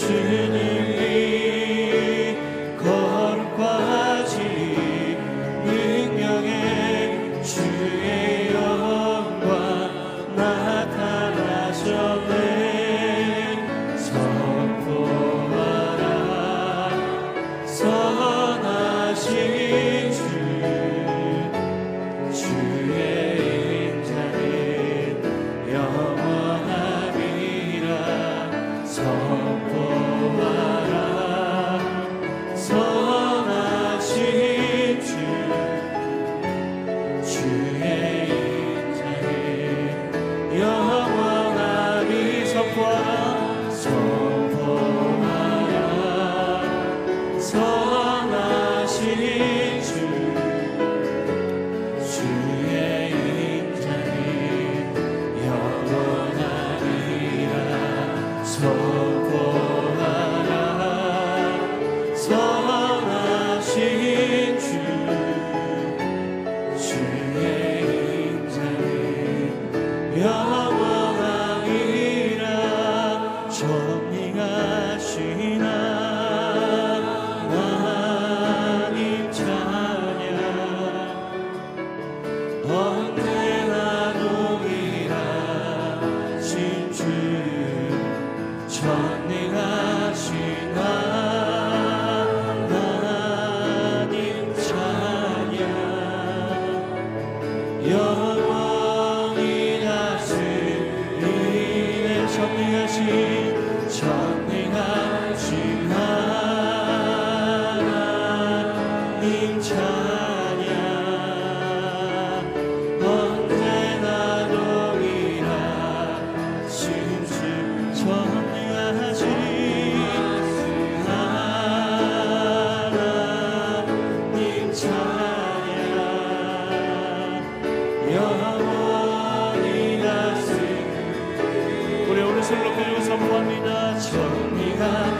주는 영원히 다스리는 우리 오늘 손 높여 주고 선포합니다. 정리하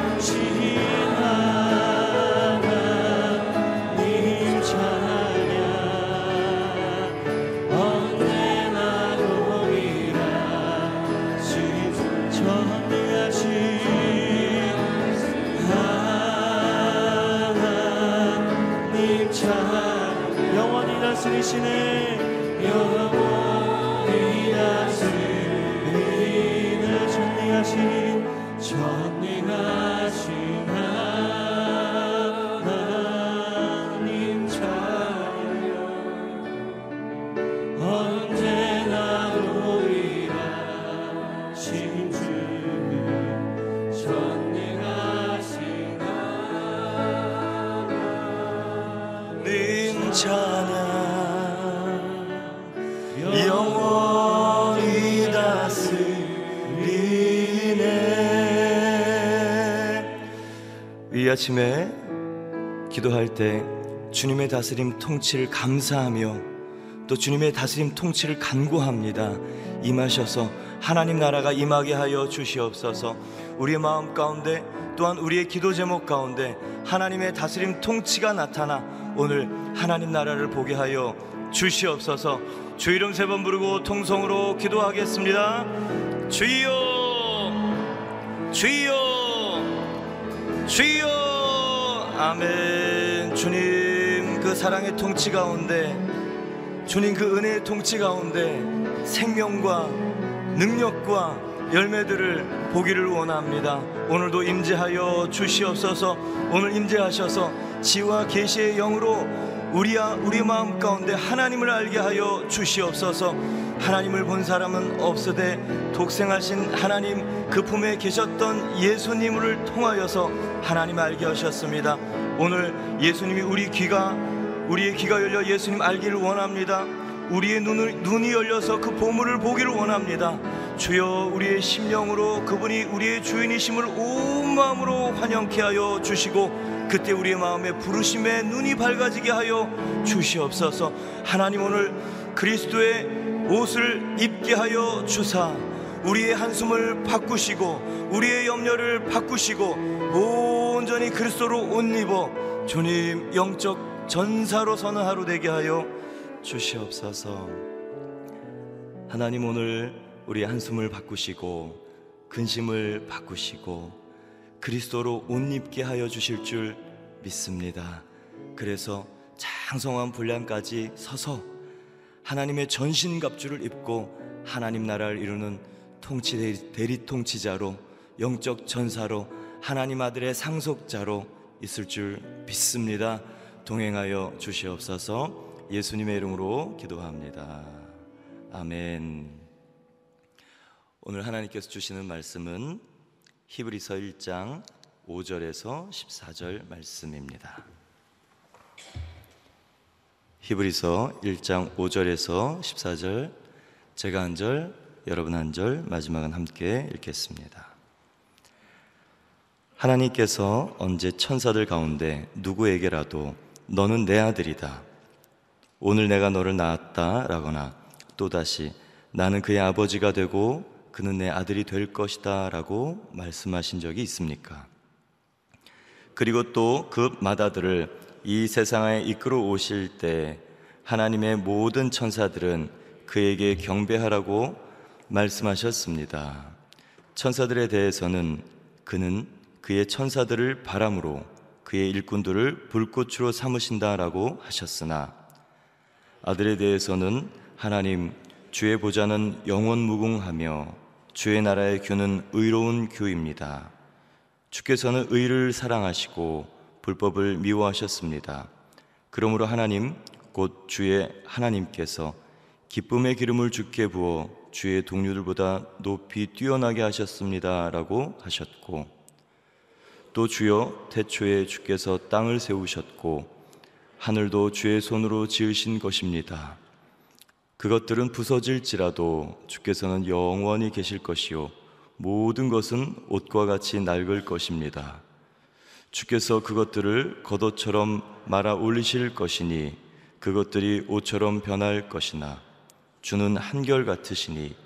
이 아침에 기도할 때 주님의 다스림 통치를 감사하며 또 주님의 다스림 통치를 간구합니다. 임하셔서 하나님 나라가 임하게 하여 주시옵소서. 우리의 마음 가운데 또한 우리의 기도 제목 가운데 하나님의 다스림 통치가 나타나 오늘 하나님 나라를 보게 하여 주시옵소서. 주 이름 세 번 부르고 통성으로 기도하겠습니다. 주여 주여 주여 아멘. 주님 그 사랑의 통치 가운데 주님 그 은혜의 통치 가운데 생명과 능력과 열매들을 보기를 원합니다. 오늘도 임재하여 주시옵소서. 오늘 임재하셔서 지와 계시의 영으로 우리야 우리 마음 가운데 하나님을 알게 하여 주시옵소서. 하나님을 본 사람은 없으되 독생하신 하나님 그 품에 계셨던 예수님을 통하여서 하나님 알게 하셨습니다. 오늘 예수님이 우리 귀가 우리의 귀가 열려 예수님 알기를 원합니다. 우리의 눈을, 눈이 열려서 그 보물을 보기를 원합니다. 주여 우리의 심령으로 그분이 우리의 주인이심을 온 마음으로 환영케 하여 주시고 그때 우리의 마음에 부르심의 눈이 밝아지게 하여 주시옵소서 하나님 오늘 그리스도의 옷을 입게 하여 주사 우리의 한숨을 바꾸시고 우리의 염려를 바꾸시고 온전히 그리스도로 옷 입어 주님 영적 전사로 서는 하루 되게 하여 주시옵소서. 하나님 오늘 우리의 한숨을 바꾸시고 근심을 바꾸시고 그리스도로 옷 입게 하여 주실 줄 믿습니다. 그래서 장성한 분량까지 서서 하나님의 전신 갑주를 입고 하나님 나라를 이루는 통치 대리 통치자로 영적 전사로 하나님 아들의 상속자로 있을 줄 믿습니다. 동행하여 주시옵소서. 예수님의 이름으로 기도합니다. 아멘. 오늘 하나님께서 주시는 말씀은 히브리서 1장 5절에서 14절 말씀입니다. 히브리서 1장 5절에서 14절 제가 한 절, 여러분 한 절, 마지막은 함께 읽겠습니다. 하나님께서 언제 천사들 가운데 누구에게라도 너는 내 아들이다. 오늘 내가 너를 낳았다 라거나 또다시 나는 그의 아버지가 되고 그는 내 아들이 될 것이다 라고 말씀하신 적이 있습니까? 그리고 또 그 마다들을 이 세상에 이끌어 오실 때 하나님의 모든 천사들은 그에게 경배하라고 말씀하셨습니다. 천사들에 대해서는 그는 그의 천사들을 바람으로 그의 일꾼들을 불꽃으로 삼으신다라고 하셨으나 아들에 대해서는 하나님 주의 보좌는 영원 무궁하며 주의 나라의 규는 의로운 규입니다. 주께서는 의를 사랑하시고 불법을 미워하셨습니다. 그러므로 하나님 곧 주의 하나님께서 기쁨의 기름을 주께 부어 주의 동료들보다 높이 뛰어나게 하셨습니다라고 하셨고 또 주여 태초에 주께서 땅을 세우셨고 하늘도 주의 손으로 지으신 것입니다. 그것들은 부서질지라도 주께서는 영원히 계실 것이요 모든 것은 옷과 같이 낡을 것입니다. 주께서 그것들을 겉옷처럼 말아 올리실 것이니 그것들이 옷처럼 변할 것이나 주는 한결 같으시니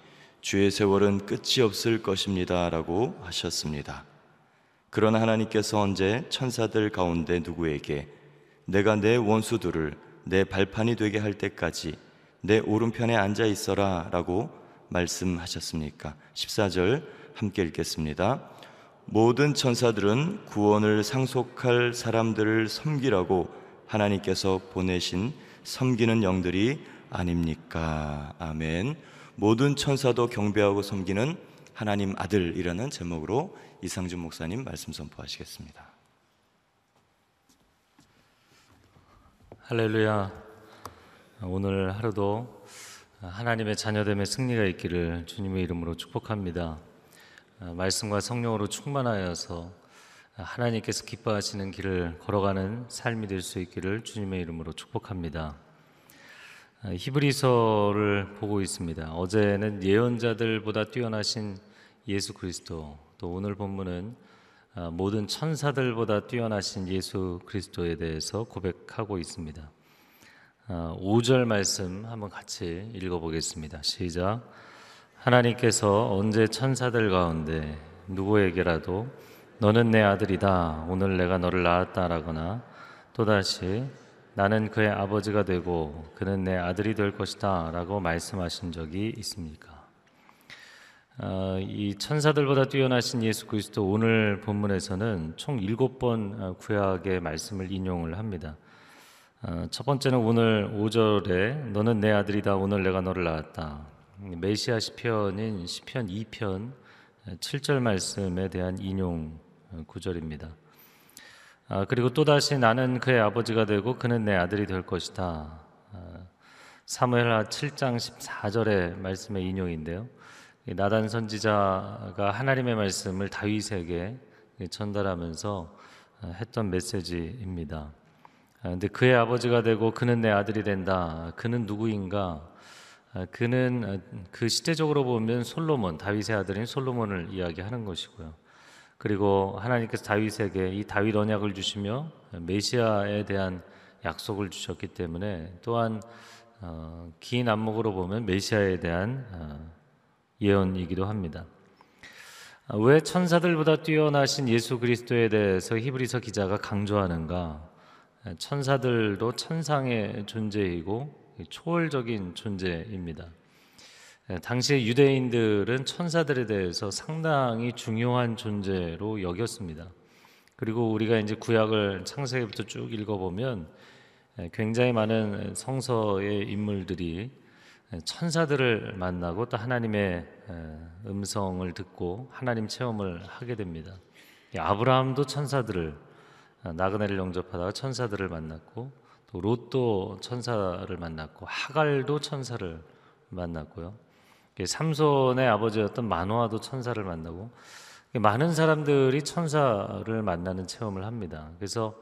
주의 세월은 끝이 없을 것입니다라고 하셨습니다. 그러나 하나님께서 언제 천사들 가운데 누구에게 내가 내 원수들을 내 발판이 되게 할 때까지 내 오른편에 앉아 있어라 라고 말씀하셨습니까? 14절 함께 읽겠습니다. 모든 천사들은 구원을 상속할 사람들을 섬기라고 하나님께서 보내신 섬기는 영들이 아닙니까? 아멘. 모든 천사도 경배하고 섬기는 하나님 아들이라는 제목으로 이상준 목사님 말씀 선포하시겠습니다. 할렐루야. 오늘 하루도 하나님의 자녀됨의 승리가 있기를 주님의 이름으로 축복합니다. 말씀과 성령으로 충만하여서 하나님께서 기뻐하시는 길을 걸어가는 삶이 될 수 있기를 주님의 이름으로 축복합니다. 히브리서를 보고 있습니다. 어제는 예언자들보다 뛰어나신 예수 그리스도, 또 오늘 본문은 모든 천사들보다 뛰어나신 예수 그리스도에 대해서 고백하고 있습니다. 5절 말씀 한번 같이 읽어보겠습니다. 시작. 하나님께서 언제 천사들 가운데 누구에게라도 너는 내 아들이다. 오늘 내가 너를 낳았다라거나 또다시 나는 그의 아버지가 되고 그는 내 아들이 될 것이다 라고 말씀하신 적이 있습니까? 어, 이 천사들보다 뛰어나신 예수 그리스도 오늘 본문에서는 총 일곱 번 어, 구약의 말씀을 인용을 합니다. 어, 첫 번째는 오늘 5절에 너는 내 아들이다 오늘 내가 너를 낳았다. 메시아 시편인 시편 2편 7절 말씀에 대한 인용 구절입니다. 아, 그리고 또다시 나는 그의 아버지가 되고 그는 내 아들이 될 것이다. 아, 사무엘하 7장 14절의 말씀의 인용인데요. 나단 선지자가 하나님의 말씀을 다윗에게 전달하면서 했던 메시지입니다. 근데 그의 아버지가 되고 그는 내 아들이 된다. 그는 누구인가? 그는 그 시대적으로 보면 솔로몬, 다윗의 아들인 솔로몬을 이야기하는 것이고요. 그리고 하나님께서 다윗에게 이 다윗 언약을 주시며 메시아에 대한 약속을 주셨기 때문에 또한 어, 긴 안목으로 보면 메시아에 대한 어, 예언이기도 합니다. 아, 왜 천사들보다 뛰어나신 예수 그리스도에 대해서 히브리서 기자가 강조하는가? 예, 천사들도 천상의 존재이고 초월적인 존재입니다. 예, 당시 유대인들은 천사들에 대해서 상당히 중요한 존재로 여겼습니다. 그리고 우리가 이제 구약을 창세기부터 쭉 읽어보면 예, 굉장히 많은 성서의 인물들이 예, 천사들을 만나고 또 하나님의 예, 음성을 듣고 하나님 체험을 하게 됩니다. 이 아브라함도 천사들을 아, 나그네를 영접하다가 천사들을 만났고 또 롯도 천사를 만났고 하갈도 천사를 만났고요. 삼손의 아버지였던 마노아도 천사를 만나고 많은 사람들이 천사를 만나는 체험을 합니다. 그래서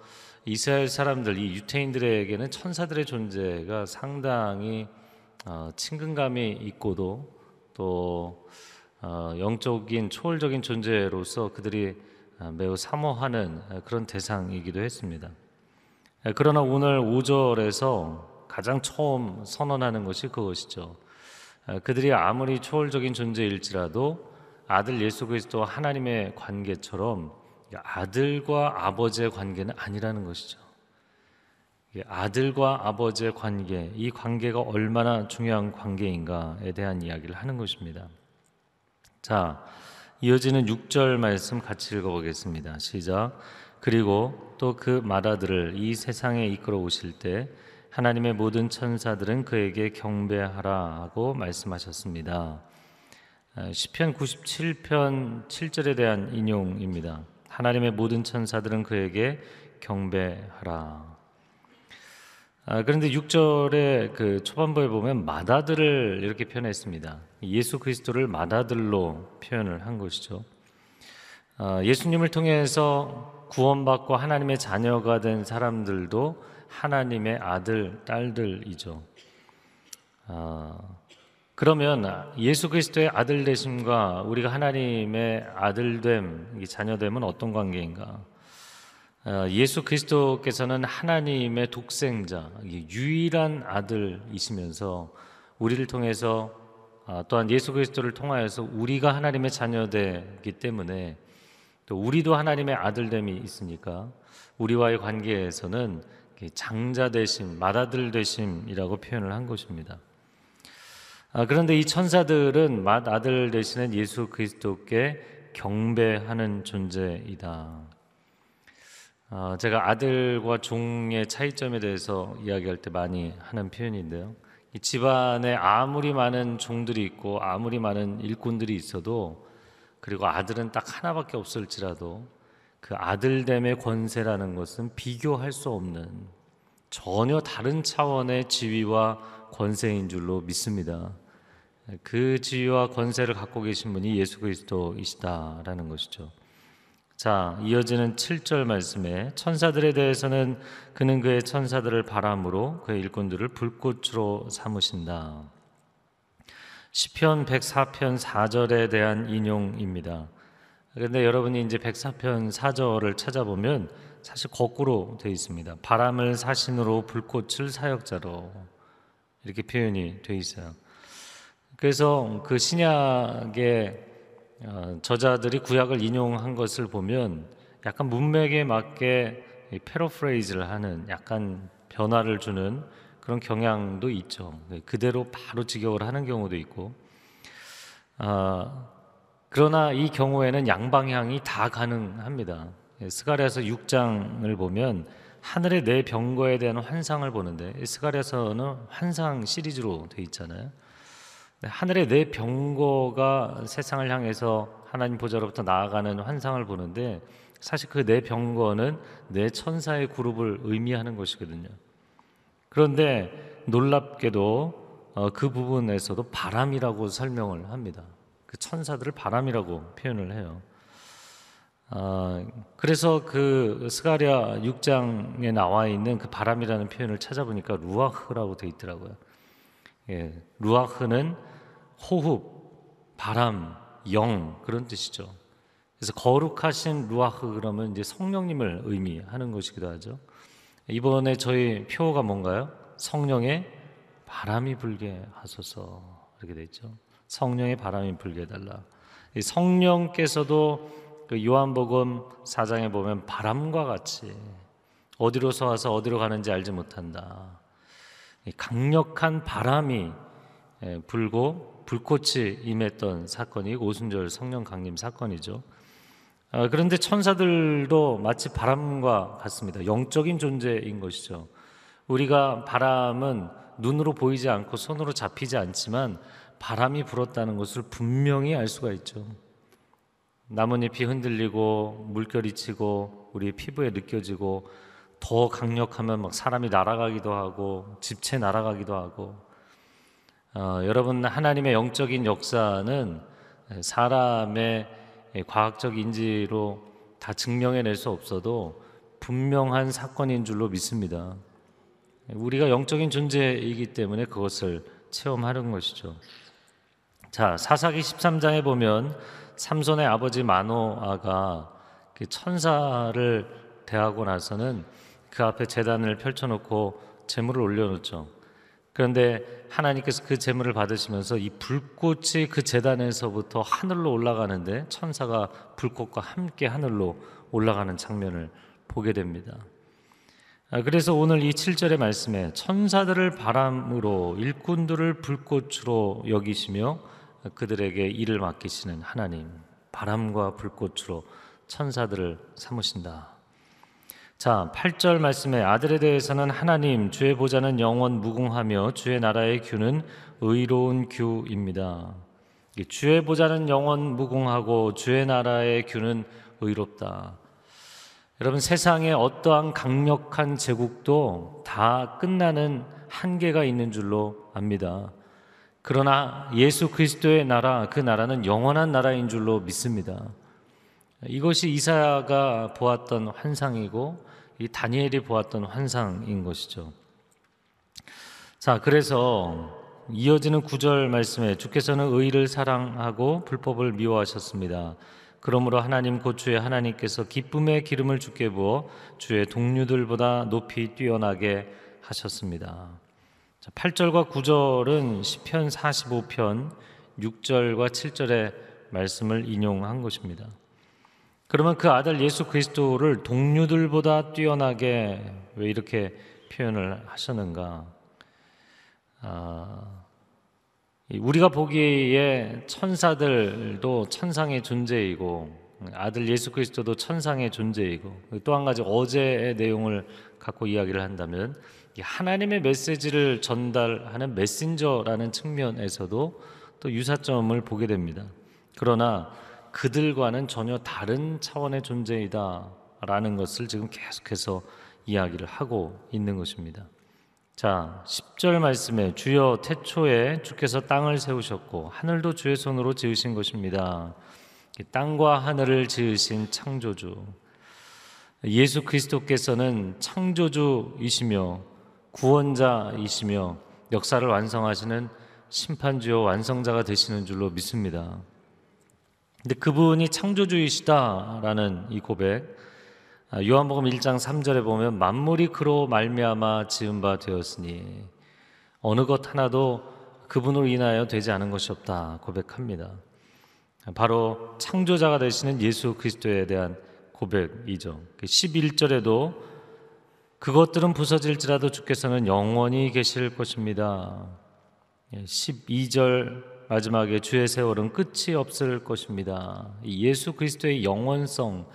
이스라엘 사람들, 이 유태인들에게는 천사들의 존재가 상당히 어, 친근감이 있고도 또 어, 영적인 초월적인 존재로서 그들이 어, 매우 사모하는 그런 대상이기도 했습니다. 그러나 오늘 5절에서 가장 처음 선언하는 것이 그것이죠. 그들이 아무리 초월적인 존재일지라도 아들 예수 그리스도와 하나님의 관계처럼 아들과 아버지의 관계는 아니라는 것이죠. 아들과 아버지의 관계, 이 관계가 얼마나 중요한 관계인가에 대한 이야기를 하는 것입니다. 자, 이어지는 6절 말씀 같이 읽어보겠습니다. 시작. 그리고 또 그 마다들을 이 세상에 이끌어 오실 때 하나님의 모든 천사들은 그에게 경배하라 하고 말씀하셨습니다. 아, 시편 97편 7절에 대한 인용입니다. 하나님의 모든 천사들은 그에게 경배하라. 아, 그런데 6절의 그 초반부에 보면 마다들을 이렇게 표현했습니다. 예수 그리스도를 마다들로 표현을 한 것이죠. 아, 예수님을 통해서 구원받고 하나님의 자녀가 된 사람들도 하나님의 아들, 딸들이죠. 아, 그러면 예수 그리스도의 아들 되심과 우리가 하나님의 아들됨, 자녀됨은 어떤 관계인가? 아, 예수 그리스도께서는 하나님의 독생자, 유일한 아들이시면서 우리를 통해서 아, 또한 예수 그리스도를 통하여서 우리가 하나님의 자녀되기 때문에 또 우리도 하나님의 아들됨이 있으니까 우리와의 관계에서는 장자 되심, 맏아들 되심이라고 표현을 한 것입니다. 아, 그런데 이 천사들은 맏아들 되시는 예수 그리스도께 경배하는 존재이다. 아, 제가 아들과 종의 차이점에 대해서 이야기할 때 많이 하는 표현인데요. 이 집안에 아무리 많은 종들이 있고 아무리 많은 일꾼들이 있어도 그리고 아들은 딱 하나밖에 없을지라도 그 아들됨의 권세라는 것은 비교할 수 없는 전혀 다른 차원의 지위와 권세인 줄로 믿습니다. 그 지위와 권세를 갖고 계신 분이 예수 그리스도이시다라는 것이죠. 자, 이어지는 7절 말씀에 천사들에 대해서는 그는 그의 천사들을 바람으로 그의 일꾼들을 불꽃으로 삼으신다. 시편 104편 4절에 대한 인용입니다. 그런데 여러분이 이제 104편 4절을 찾아보면 사실 거꾸로 되어 있습니다. 바람을 사신으로 불꽃을 사역자로 이렇게 표현이 되어 있어요. 그래서 그 신약의 어, 저자들이 구약을 인용한 것을 보면 약간 문맥에 맞게 패러프레이즈를 하는 약간 변화를 주는 그런 경향도 있죠. 네, 그대로 바로 직역을 하는 경우도 있고. 아, 그러나 이 경우에는 양방향이 다 가능합니다. 예, 스가랴서 6장을 보면 하늘의 네 병거에 대한 환상을 보는데 스가랴서는 환상 시리즈로 돼 있잖아요. 네, 하늘의 네 병거가 세상을 향해서 하나님 보좌로부터 나아가는 환상을 보는데 사실 그 네 병거는 네 천사의 그룹을 의미하는 것이거든요. 그런데 놀랍게도 어, 그 부분에서도 바람이라고 설명을 합니다. 그 천사들을 바람이라고 표현을 해요. 아, 그래서 그 스가랴 6장에 나와 있는 그 바람이라는 표현을 찾아보니까 루아흐라고 되어 있더라고요. 예, 루아흐는 호흡, 바람, 영 그런 뜻이죠. 그래서 거룩하신 루아흐 그러면 이제 성령님을 의미하는 것이기도 하죠. 이번에 저희 표가 뭔가요? 성령의 바람이 불게 하소서 이렇게 돼 있죠. 성령의 바람이 불게 해달라. 이 성령께서도 그 요한복음 4장에 보면 바람과 같이 어디로서 와서 어디로 가는지 알지 못한다. 이 강력한 바람이 예, 불고 불꽃이 임했던 사건이 오순절 성령 강림 사건이죠. 아, 그런데 천사들도 마치 바람과 같습니다. 영적인 존재인 것이죠. 우리가 바람은 눈으로 보이지 않고 손으로 잡히지 않지만 바람이 불었다는 것을 분명히 알 수가 있죠. 나뭇잎이 흔들리고 물결이 치고 우리 피부에 느껴지고 더 강력하면 막 사람이 날아가기도 하고 집체 날아가기도 하고 어, 여러분 하나님의 영적인 역사는 사람의 과학적 인지로 다 증명해낼 수 없어도 분명한 사건인 줄로 믿습니다. 우리가 영적인 존재이기 때문에 그것을 체험하는 것이죠. 자, 사사기 13장에 보면 삼손의 아버지 마노아가 그 천사를 대하고 나서는 그 앞에 재단을 펼쳐놓고 재물을 올려놓죠. 그런데 하나님께서 그 재물을 받으시면서 이 불꽃이 그 재단에서부터 하늘로 올라가는데 천사가 불꽃과 함께 하늘로 올라가는 장면을 보게 됩니다. 아, 그래서 오늘 이 7절의 말씀에 천사들을 바람으로 일꾼들을 불꽃으로 여기시며 그들에게 일을 맡기시는 하나님, 바람과 불꽃으로 천사들을 삼으신다. 자, 8절 말씀에 아들에 대해서는 하나님, 주의 보좌는 영원 무궁하며 주의 나라의 규는 의로운 규입니다. 주의 보좌는 영원 무궁하고 주의 나라의 규는 의롭다. 여러분 세상에 어떠한 강력한 제국도 다 끝나는 한계가 있는 줄로 압니다. 그러나 예수 그리스도의 나라, 그 나라는 영원한 나라인 줄로 믿습니다. 이것이 이사야가 보았던 환상이고 이 다니엘이 보았던 환상인 것이죠. 자, 그래서 이어지는 구절 말씀에 주께서는 의를 사랑하고 불법을 미워하셨습니다. 그러므로 하나님 곧 주의 하나님께서 기쁨의 기름을 주께 부어 주의 동료들보다 높이 뛰어나게 하셨습니다. 8절과 9절은 시편 45편 6절과 7절의 말씀을 인용한 것입니다. 그러면 그 아들 예수 그리스도를 동료들보다 뛰어나게 왜 이렇게 표현을 하셨는가? 아, 우리가 보기에 천사들도 천상의 존재이고 아들 예수 그리스도도 천상의 존재이고 또 한 가지 어제의 내용을 갖고 이야기를 한다면 하나님의 메시지를 전달하는 메신저라는 측면에서도 또 유사점을 보게 됩니다. 그러나 그들과는 전혀 다른 차원의 존재이다라는 것을 지금 계속해서 이야기를 하고 있는 것입니다. 자, 10절 말씀에 주여 태초에 주께서 땅을 세우셨고 하늘도 주의 손으로 지으신 것입니다. 땅과 하늘을 지으신 창조주. 예수 그리스도께서는 창조주이시며 구원자이시며 역사를 완성하시는 심판주요 완성자가 되시는 줄로 믿습니다. 근데 그분이 창조주이시다라는 이 고백 아, 요한복음 1장 3절에 보면 만물이 그로 말미암아 지은 바 되었으니 어느 것 하나도 그분으로 인하여 되지 않은 것이 없다 고백합니다. 바로 창조자가 되시는 예수 그리스도에 대한 고백이죠. 11절에도 그 그것들은 부서질지라도 주께서는 영원히 계실 것입니다. 12절 예, 마지막에 주의 세월은 끝이 없을 것입니다. 예수 그리스도의 영원성,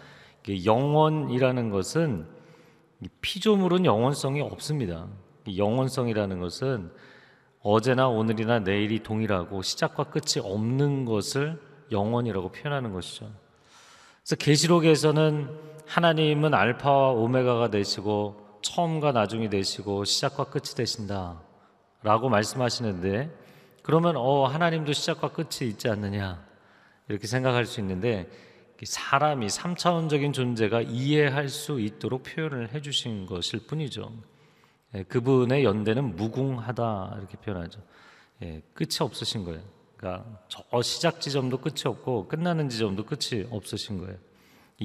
영원이라는 것은 피조물은 영원성이 없습니다. 영원성이라는 것은 어제나 오늘이나 내일이 동일하고 시작과 끝이 없는 것을 영원이라고 표현하는 것이죠. 그래서 계시록에서는 하나님은 알파와 오메가가 되시고 처음과 나중이 되시고 시작과 끝이 되신다라고 말씀하시는데 그러면 어 하나님도 시작과 끝이 있지 않느냐 이렇게 생각할 수 있는데 사람이 삼차원적인 존재가 이해할 수 있도록 표현을 해주신 것일 뿐이죠. 예, 그분의 연대는 무궁하다 이렇게 표현하죠. 예, 끝이 없으신 거예요. 그러니까 저 시작 지점도 끝이 없고 끝나는 지점도 끝이 없으신 거예요.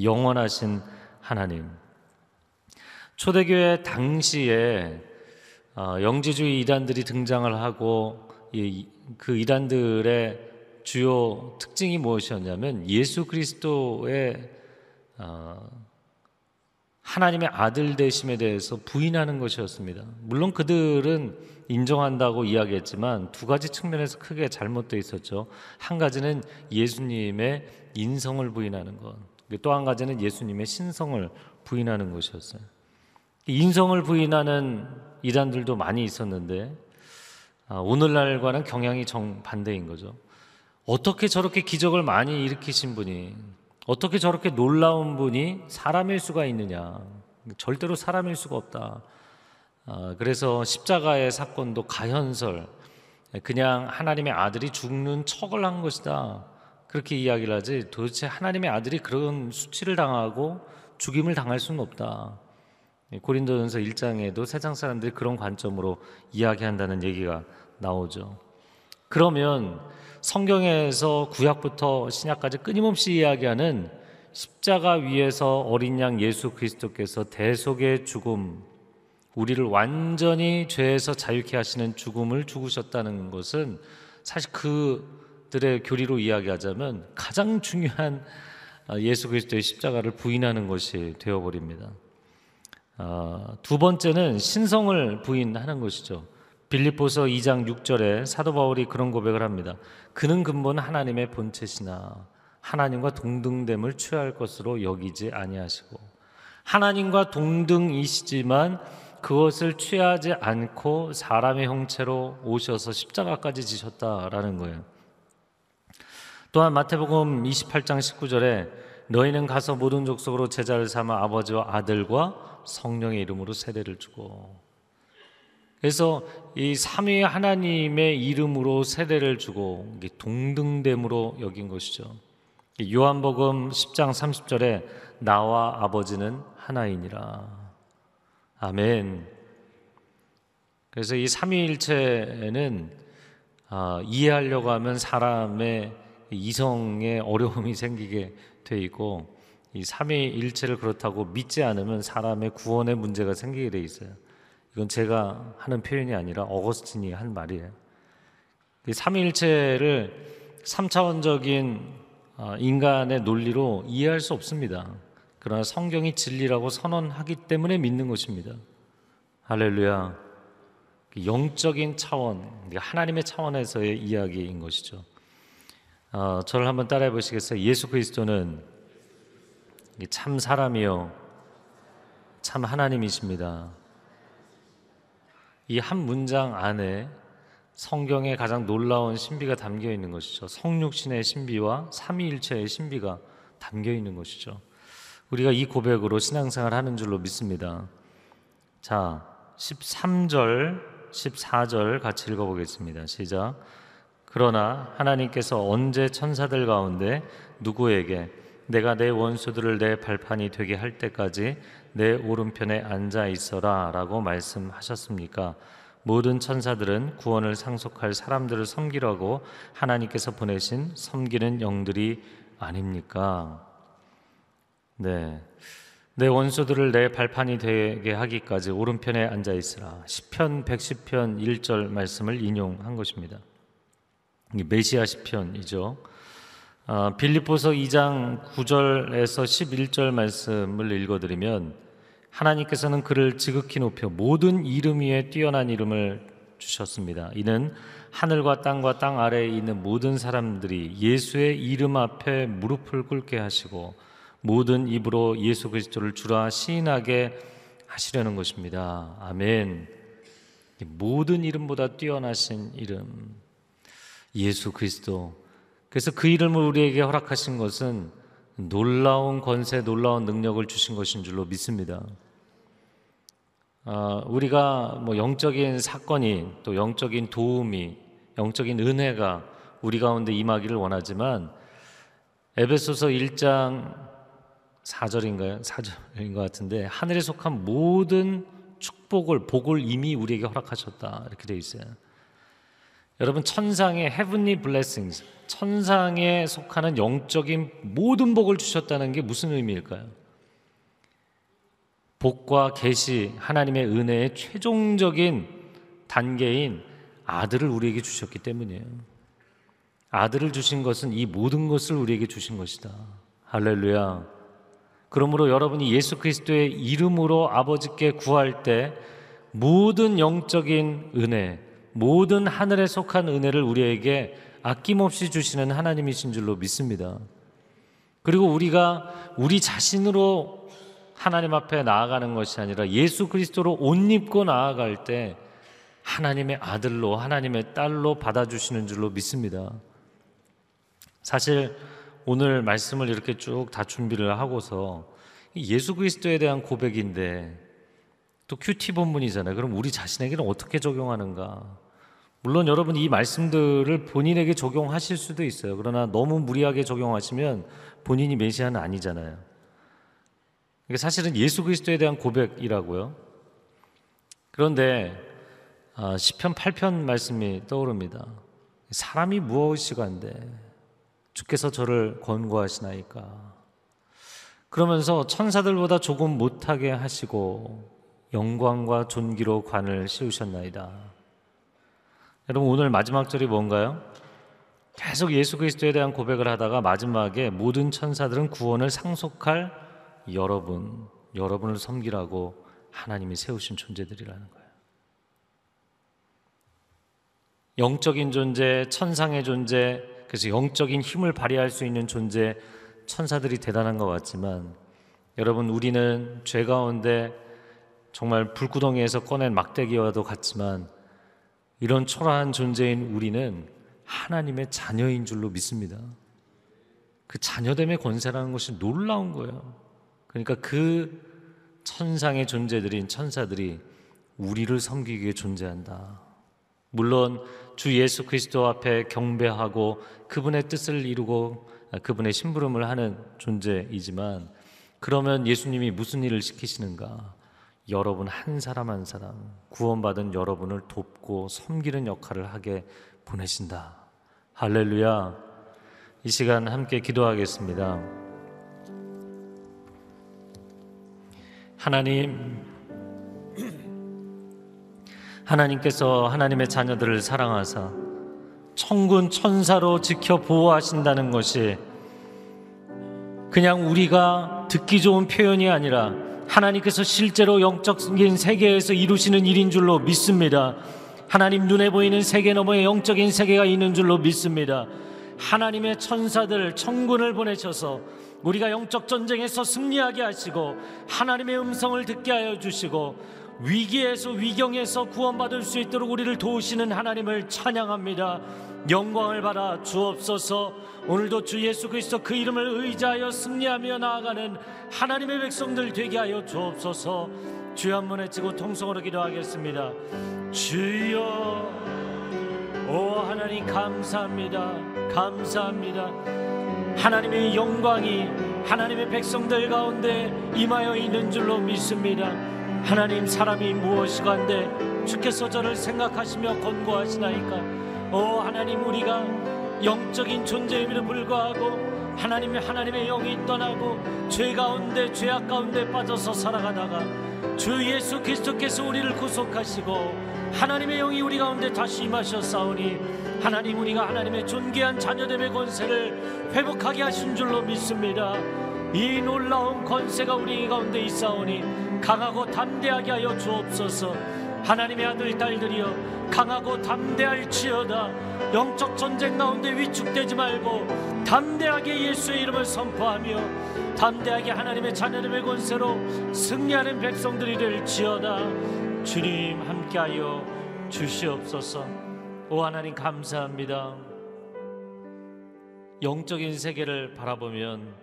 영원하신 하나님. 초대교회 당시에 어, 영지주의 이단들이 등장을 하고 이, 그 이단들의 주요 특징이 무엇이었냐면 예수 그리스도의 어, 하나님의 아들 되심에 대해서 부인하는 것이었습니다. 물론 그들은 인정한다고 이야기했지만 두 가지 측면에서 크게 잘못되어 있었죠. 한 가지는 예수님의 인성을 부인하는 것, 또 한 가지는 예수님의 신성을 부인하는 것이었어요. 인성을 부인하는 이단들도 많이 있었는데 아, 오늘날과는 경향이 정반대인 거죠. 어떻게 저렇게 기적을 많이 일으키신 분이 어떻게 저렇게 놀라운 분이 사람일 수가 있느냐? 절대로 사람일 수가 없다. 아, 그래서 십자가의 사건도 가현설, 그냥 하나님의 아들이 죽는 척을 한 것이다. 그렇게 이야기를 하지 도대체 하나님의 아들이 그런 수치를 당하고 죽임을 당할 수는 없다. 고린도전서 1장에도 세상 사람들이 그런 관점으로 이야기한다는 얘기가 나오죠. 그러면 성경에서 구약부터 신약까지 끊임없이 이야기하는 십자가 위에서 어린 양 예수 그리스도께서 대속의 죽음, 우리를 완전히 죄에서 자유케 하시는 죽음을 죽으셨다는 것은 사실 그들의 교리로 이야기하자면 가장 중요한 예수 그리스도의 십자가를 부인하는 것이 되어버립니다. 아, 두 번째는 신성을 부인하는 것이죠. 빌립보서 2장 6절에 사도 바울이 그런 고백을 합니다. 그는 근본 하나님의 본체시나 하나님과 동등됨을 취할 것으로 여기지 아니하시고 하나님과 동등이시지만 그것을 취하지 않고 사람의 형체로 오셔서 십자가까지 지셨다라는 거예요. 또한 마태복음 28장 19절에 너희는 가서 모든 족속으로 제자를 삼아 아버지와 아들과 성령의 이름으로 세례를 주고 그래서 이 삼위 하나님의 이름으로 세례를 주고 동등됨으로 여긴 것이죠. 요한복음 10장 30절에 나와 아버지는 하나이니라. 아멘. 그래서 이 삼위일체는 아, 이해하려고 하면 사람의 이성에 어려움이 생기게 돼 있고 이 삼위일체를 그렇다고 믿지 않으면 사람의 구원에 문제가 생기게 돼 있어요. 이건 제가 하는 표현이 아니라 어거스틴이 한 말이에요. 이 삼위일체를 삼차원적인 어, 인간의 논리로 이해할 수 없습니다. 그러나 성경이 진리라고 선언하기 때문에 믿는 것입니다. 할렐루야. 그 영적인 차원, 하나님의 차원에서의 이야기인 것이죠. 어, 저를 한번 따라해 보시겠어요? 예수 그리스도는 참 사람이요, 참 하나님이십니다. 이 한 문장 안에 성경의 가장 놀라운 신비가 담겨 있는 것이죠. 성육신의 신비와 삼위일체의 신비가 담겨 있는 것이죠. 우리가 이 고백으로 신앙생활 하는 줄로 믿습니다. 자, 13절, 14절 같이 읽어보겠습니다. 시작. 그러나 하나님께서 언제 천사들 가운데 누구에게 내가 내 원수들을 내 발판이 되게 할 때까지 내 오른편에 앉아 있어라 라고 말씀하셨습니까? 모든 천사들은 구원을 상속할 사람들을 섬기라고 하나님께서 보내신 섬기는 영들이 아닙니까? 네. 내 원수들을 내 발판이 되게 하기까지 오른편에 앉아 있으라. 시편 110편 1절 말씀을 인용한 것입니다. 메시아 시편이죠. 아, 빌립보서 2장 9절에서 11절 말씀을 읽어드리면 하나님께서는 그를 지극히 높여 모든 이름 위에 뛰어난 이름을 주셨습니다. 이는 하늘과 땅과 땅 아래에 있는 모든 사람들이 예수의 이름 앞에 무릎을 꿇게 하시고 모든 입으로 예수 그리스도를 주라 시인하게 하시려는 것입니다. 아멘. 모든 이름보다 뛰어나신 이름 예수 그리스도. 그래서 그 이름을 우리에게 허락하신 것은 놀라운 권세, 놀라운 능력을 주신 것인 줄로 믿습니다. 어, 우리가 뭐 영적인 사건이 또 영적인 도움이 영적인 은혜가 우리 가운데 임하기를 원하지만 에베소서 1장 4절인가요? 4절인 것 같은데 하늘에 속한 모든 축복을 복을 이미 우리에게 허락하셨다 이렇게 되어 있어요. 여러분 천상의 heavenly blessings, 천상에 속하는 영적인 모든 복을 주셨다는 게 무슨 의미일까요? 복과 계시, 하나님의 은혜의 최종적인 단계인 아들을 우리에게 주셨기 때문이에요. 아들을 주신 것은 이 모든 것을 우리에게 주신 것이다. 할렐루야. 그러므로 여러분이 예수 그리스도의 이름으로 아버지께 구할 때 모든 영적인 은혜, 모든 하늘에 속한 은혜를 우리에게 아낌없이 주시는 하나님이신 줄로 믿습니다. 그리고 우리가 우리 자신으로 하나님 앞에 나아가는 것이 아니라 예수 그리스도로 옷 입고 나아갈 때 하나님의 아들로 하나님의 딸로 받아주시는 줄로 믿습니다. 사실 오늘 말씀을 이렇게 쭉 다 준비를 하고서 예수 그리스도에 대한 고백인데 또 큐티 본문이잖아요. 그럼 우리 자신에게는 어떻게 적용하는가? 물론 여러분 이 말씀들을 본인에게 적용하실 수도 있어요. 그러나 너무 무리하게 적용하시면 본인이 메시아는 아니잖아요. 이게 사실은 예수 그리스도에 대한 고백이라고요. 그런데 아, 시편 8편 말씀이 떠오릅니다. 사람이 무엇이간데 주께서 저를 권고하시나이까. 그러면서 천사들보다 조금 못하게 하시고 영광과 존귀로 관을 씌우셨나이다. 여러분 오늘 마지막 절이 뭔가요? 계속 예수 그리스도에 대한 고백을 하다가 마지막에 모든 천사들은 구원을 상속할 여러분, 여러분을 섬기라고 하나님이 세우신 존재들이라는 거예요. 영적인 존재, 천상의 존재, 그래서 영적인 힘을 발휘할 수 있는 존재, 천사들이 대단한 것 같지만 여러분 우리는 죄 가운데 정말 불구덩이에서 꺼낸 막대기와도 같지만 이런 초라한 존재인 우리는 하나님의 자녀인 줄로 믿습니다. 그 자녀됨의 권세라는 것이 놀라운 거예요. 그러니까 그 천상의 존재들인 천사들이 우리를 섬기기에 존재한다. 물론 주 예수 그리스도 앞에 경배하고 그분의 뜻을 이루고 그분의 심부름을 하는 존재이지만 그러면 예수님이 무슨 일을 시키시는가? 여러분 한 사람 한 사람 구원받은 여러분을 돕고 섬기는 역할을 하게 보내신다. 할렐루야. 이 시간 함께 기도하겠습니다. 하나님, 하나님께서 하나님의 자녀들을 사랑하사 천군 천사로 지켜 보호하신다는 것이 그냥 우리가 듣기 좋은 표현이 아니라 하나님께서 실제로 영적인 세계에서 이루시는 일인 줄로 믿습니다. 하나님 눈에 보이는 세계 너머에 영적인 세계가 있는 줄로 믿습니다. 하나님의 천사들 천군을 보내셔서 우리가 영적 전쟁에서 승리하게 하시고 하나님의 음성을 듣게 하여 주시고 위기에서 위경에서 구원받을 수 있도록 우리를 도우시는 하나님을 찬양합니다. 영광을 받아 주옵소서. 오늘도 주 예수 그리스도 그 이름을 의지하여 승리하며 나아가는 하나님의 백성들 되게 하여 주옵소서. 주여 한번 외치고 통성으로 기도하겠습니다. 주여 오 하나님 감사합니다. 감사합니다. 하나님의 영광이 하나님의 백성들 가운데 임하여 있는 줄로 믿습니다. 하나님 사람이 무엇이간데 주께서 저를 생각하시며 권고하시나이까 오 하나님 우리가 영적인 존재임에도 불구하고 하나님의 하나님의 영이 떠나고 죄 가운데 죄악 가운데 빠져서 살아가다가 주 예수 그리스도께서 우리를 구속하시고 하나님의 영이 우리 가운데 다시 임하셨사오니 하나님 우리가 하나님의 존귀한 자녀됨의 권세를 회복하게 하신 줄로 믿습니다. 이 놀라운 권세가 우리 가운데 있사오니 강하고 담대하게 하여 주옵소서. 하나님의 아들 딸들이여 강하고 담대할지어다. 영적 전쟁 가운데 위축되지 말고 담대하게 예수의 이름을 선포하며 담대하게 하나님의 자녀됨의 권세로 승리하는 백성들이 될지어다. 주님 함께하여 주시옵소서. 오 하나님 감사합니다. 영적인 세계를 바라보면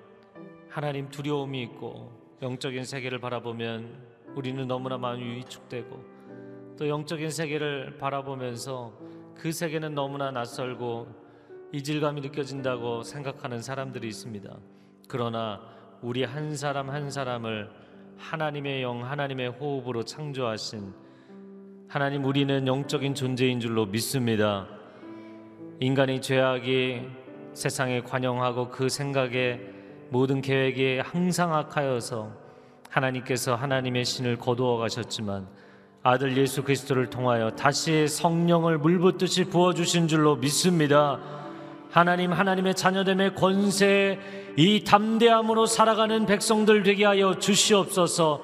하나님 두려움이 있고 영적인 세계를 바라보면 우리는 너무나 마음이 위축되고 또 영적인 세계를 바라보면서 그 세계는 너무나 낯설고 이질감이 느껴진다고 생각하는 사람들이 있습니다. 그러나 우리 한 사람 한 사람을 하나님의 영, 하나님의 호흡으로 창조하신 하나님 우리는 영적인 존재인 줄로 믿습니다. 인간의 죄악이 세상에 관영하고 그 생각에 모든 계획이 항상 악하여서 하나님께서 하나님의 신을 거두어 가셨지만 아들 예수 그리스도를 통하여 다시 성령을 물붓듯이 부어 주신 줄로 믿습니다. 하나님 하나님의 자녀됨의 권세 이 담대함으로 살아가는 백성들 되게 하여 주시옵소서.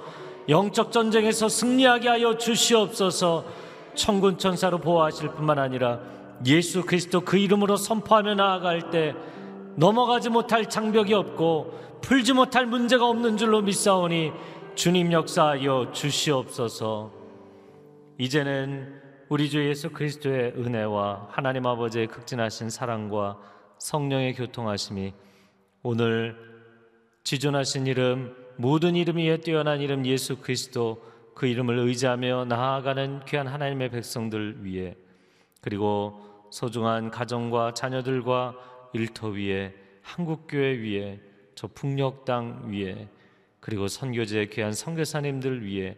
영적 전쟁에서 승리하게 하여 주시옵소서. 천군 천사로 보호하실 뿐만 아니라 예수 그리스도 그 이름으로 선포하며 나아갈 때 넘어가지 못할 장벽이 없고 풀지 못할 문제가 없는 줄로 믿사오니 주님 역사하여 주시옵소서. 이제는 우리 주 예수 그리스도의 은혜와 하나님 아버지의 극진하신 사랑과 성령의 교통하심이 오늘 지존하신 이름 모든 이름 위에 뛰어난 이름 예수 그리스도 그 이름을 의지하며 나아가는 귀한 하나님의 백성들 위에 그리고 소중한 가정과 자녀들과 일터 위에 한국교회 위에 저 풍력 땅 위에 그리고 선교제 귀한 선교사님들 위해